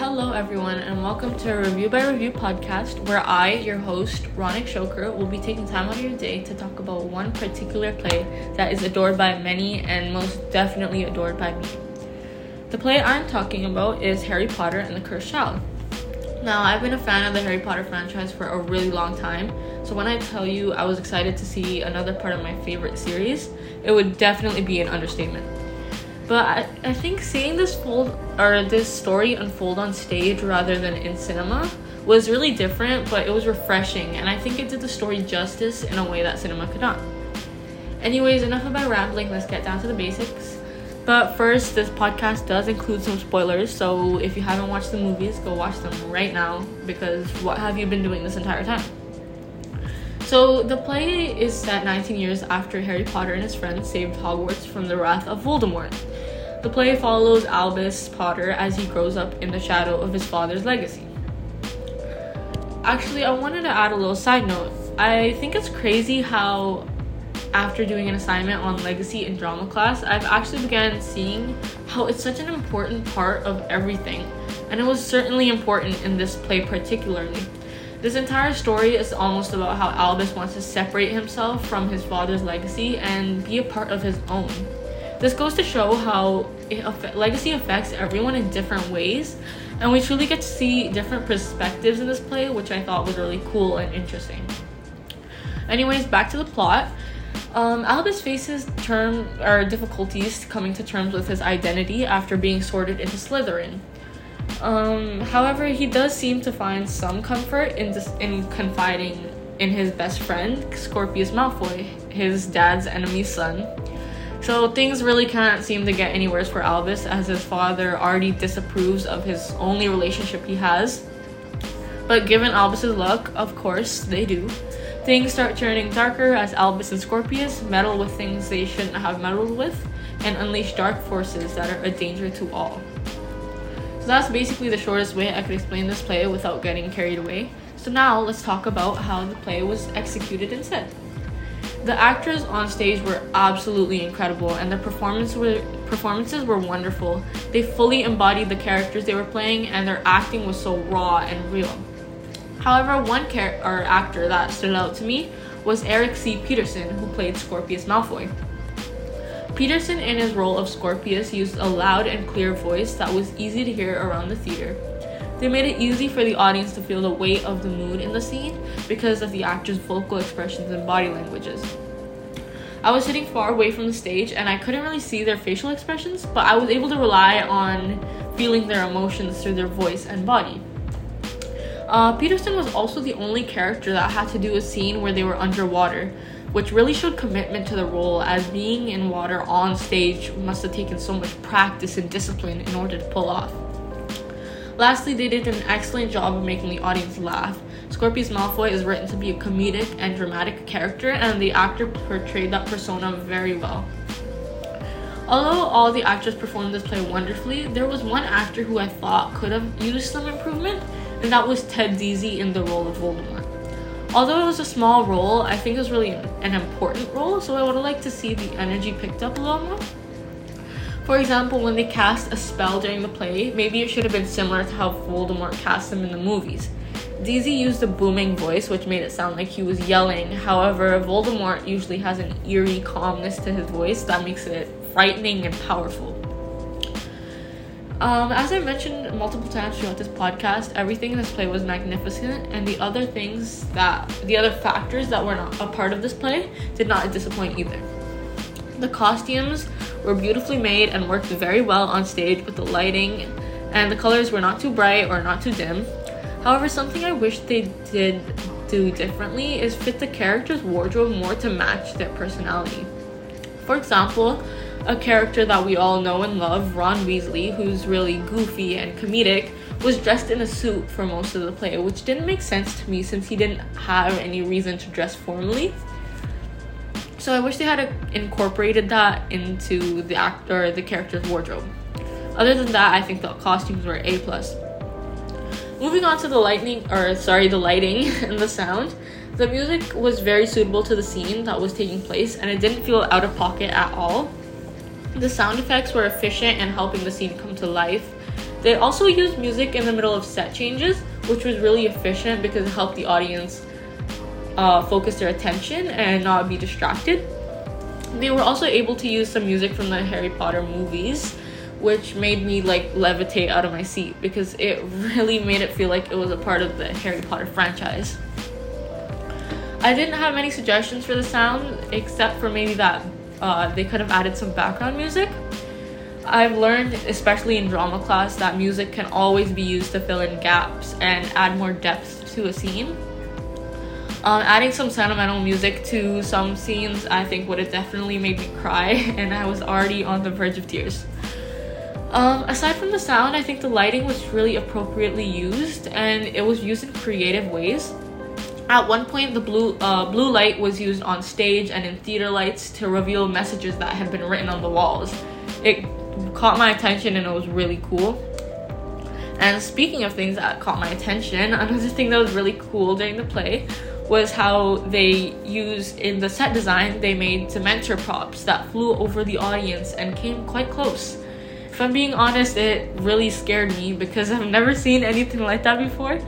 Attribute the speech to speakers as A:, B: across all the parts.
A: Hello, everyone, and welcome to a Review by Review podcast where I, your host, Ronik Shoker, will be taking time out of your day to talk about one particular play that is adored by many and most definitely adored by me. The play I'm talking about is Harry Potter and the Cursed Child. Now, I've been a fan of the Harry Potter franchise for a really long time, so when I tell you I was excited to see another part of my favorite series, it would definitely be an understatement. But I, I think seeing this fold or this story unfold on stage rather than in cinema was really different, but it was refreshing, and I think it did the story justice in a way that cinema could not. Anyways, enough about rambling, let's get down to the basics. But first, this podcast does include some spoilers, so if you haven't watched the movies, go watch them right now because what have you been doing this entire time? So, the play is set 19 years after Harry Potter and his friends saved Hogwarts from the wrath of Voldemort. The play follows Albus Potter as he grows up in the shadow of his father's legacy. Actually, I wanted to add a little side note. I think it's crazy how after doing an assignment on legacy in drama class, I've actually began seeing how it's such an important part of everything, and it was certainly important in this play particularly. This entire story is almost about how Albus wants to separate himself from his father's legacy and be a part of his own. This goes to show how legacy affects everyone in different ways, and we truly get to see different perspectives in this play, which I thought was really cool and interesting. Anyways, back to the plot. Um, Albus faces term or difficulties coming to terms with his identity after being sorted into Slytherin. Um, however, he does seem to find some comfort in dis- in confiding in his best friend, Scorpius Malfoy, his dad's enemy's son. So things really can't seem to get any worse for Albus as his father already disapproves of his only relationship he has. But given Albus's luck, of course, they do. Things start turning darker as Albus and Scorpius meddle with things they shouldn't have meddled with and unleash dark forces that are a danger to all. So that's basically the shortest way I could explain this play without getting carried away. So now let's talk about how the play was executed instead. The actors on stage were absolutely incredible and their performances were performances were wonderful. They fully embodied the characters they were playing and their acting was so raw and real. However, one char- or actor that stood out to me was Eric C. Peterson, who played Scorpius Malfoy. Peterson, in his role of Scorpius, used a loud and clear voice that was easy to hear around the theater. They made it easy for the audience to feel the weight of the mood in the scene because of the actor's vocal expressions and body languages. I was sitting far away from the stage and I couldn't really see their facial expressions, but I was able to rely on feeling their emotions through their voice and body. Uh, Peterson was also the only character that had to do a scene where they were underwater, which really showed commitment to the role, as being in water on stage must have taken so much practice and discipline in order to pull off. Lastly, they did an excellent job of making the audience laugh. Scorpius Malfoy is written to be a comedic and dramatic character, and the actor portrayed that persona very well. Although all the actors performed this play wonderfully, there was one actor who I thought could have used some improvement, and that was Ted Deasy in the role of Voldemort. Although it was a small role, I think it was really an important role, so I would have liked to see the energy picked up a little more. For example, when they cast a spell during the play, maybe it should have been similar to how Voldemort cast them in the movies. Deasy used a booming voice, which made it sound like he was yelling. However, Voldemort usually has an eerie calmness to his voice that makes it frightening and powerful. Um, as I mentioned multiple times throughout this podcast, everything in this play was magnificent, and the other things that the other factors that were not a part of this play did not disappoint either. The costumes were beautifully made and worked very well on stage with the lighting, and the colors were not too bright or not too dim. However, something I wish they did do differently is fit the character's wardrobe more to match their personality. For example, a character that we all know and love, Ron Weasley, who's really goofy and comedic, was dressed in a suit for most of the play, which didn't make sense to me since he didn't have any reason to dress formally. So I wish they had uh, incorporated that into the actor, the character's wardrobe. Other than that, I think the costumes were A plus. Moving on to the lightning, or sorry, the lighting and the sound. The music was very suitable to the scene that was taking place, and it didn't feel out of pocket at all. The sound effects were efficient in helping the scene come to life, They also used music in the middle of set changes, which was really efficient because it helped the audience uh, focus their attention and not be distracted. They were also able to use some music from the Harry Potter movies, which made me like levitate out of my seat because it really made it feel like it was a part of the Harry Potter franchise. I didn't have many suggestions for the sound except for maybe that uh, they could have added some background music. I've learned, especially in drama class, that music can always be used to fill in gaps and add more depth to a scene. Um, adding some sentimental music to some scenes, I think, would have definitely made me cry, and I was already on the verge of tears. Um, aside from the sound, I think the lighting was really appropriately used, and it was used in creative ways. At one point, the blue uh, blue light was used on stage and in theater lights to reveal messages that had been written on the walls. It caught my attention and it was really cool. And speaking of things that caught my attention, another thing that was really cool during the play was how they used in the set design, they made Dementor props that flew over the audience and came quite close. If I'm being honest, it really scared me because I've never seen anything like that before.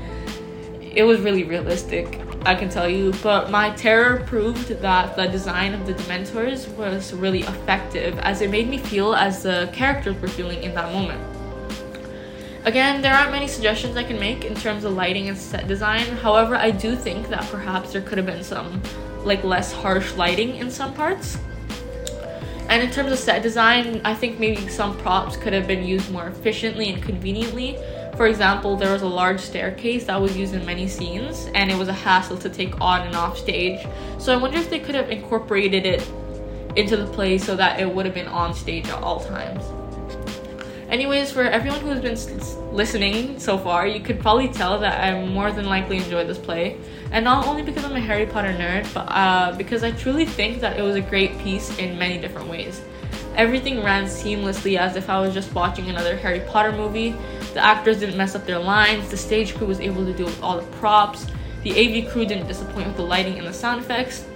A: It was really realistic. I can tell you, but my terror proved that the design of the Dementors was really effective as it made me feel as the characters were feeling in that moment. Again, there aren't many suggestions I can make in terms of lighting and set design. However, I do think that perhaps there could have been some like less harsh lighting in some parts. And in terms of set design, I think maybe some props could have been used more efficiently and conveniently for example, there was a large staircase that was used in many scenes, and it was a hassle to take on and off stage. So I wonder if they could have incorporated it into the play so that it would have been on stage at all times. Anyways, for everyone who's been listening so far, you could probably tell that I more than likely enjoyed this play. And not only because I'm a Harry Potter nerd, but uh, because I truly think that it was a great piece in many different ways. Everything ran seamlessly as if I was just watching another Harry Potter movie, the actors didn't mess up their lines, the stage crew was able to deal with all the props, the AV crew didn't disappoint with the lighting and the sound effects.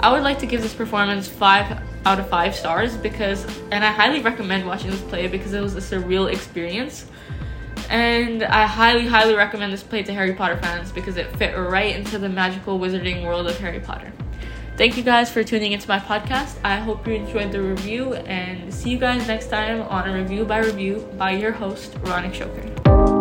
A: I would like to give this performance 5 out of 5 stars because, and I highly recommend watching this play because it was a surreal experience. And I highly, highly recommend this play to Harry Potter fans because it fit right into the magical wizarding world of Harry Potter. Thank you guys for tuning into my podcast. I hope you enjoyed the review and see you guys next time on a review by review by your host, Ronick Shoker.